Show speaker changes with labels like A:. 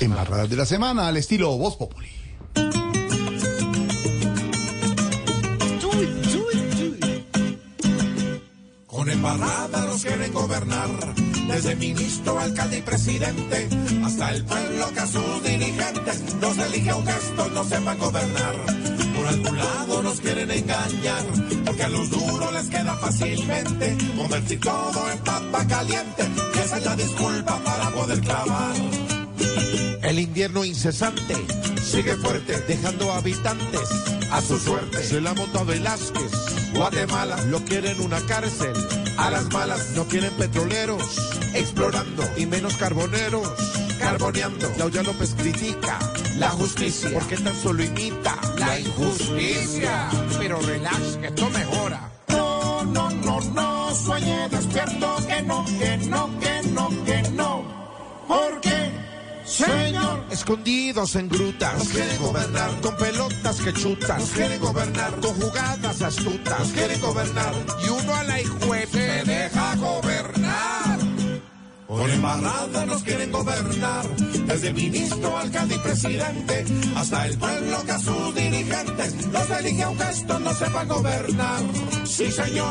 A: Embarradas de la semana al estilo Voz Populi.
B: Con embarrada nos quieren gobernar, desde ministro, alcalde y presidente, hasta el pueblo que a sus dirigentes nos elige un gesto, no sepan gobernar. Por algún lado nos quieren engañar, porque a los duros les queda fácilmente convertir todo en papa caliente, que esa es la disculpa para poder clavar.
C: El invierno incesante
B: Sigue fuerte,
C: dejando habitantes
B: a su suerte.
C: Se la monta Velázquez.
B: Guatemala,
C: Lo quieren una cárcel.
B: a las malas,
C: No quieren petroleros
B: explorando,
C: y menos carboneros.
B: carboneando,
C: Claudia López critica
B: la justicia,
C: porque tan solo imita
B: la injusticia.
C: Pero relax, que esto mejora.
B: No, no, no, no, sueñe despierto, que no, que no, que no, que no. Porque, Señor,
C: Escondidos en grutas.
B: nos quieren gobernar,
C: Con pelotas que chutan.
B: nos quieren gobernar,
C: Con jugadas astutas.
B: nos quieren gobernar,
C: Y uno a la
B: se
C: hijuepe.
B: deja gobernar. Por embarrada nos quieren gobernar, desde ministro, alcalde y presidente, hasta el pueblo que a sus dirigentes los elige un gesto, no sepan gobernar. Sí, señor.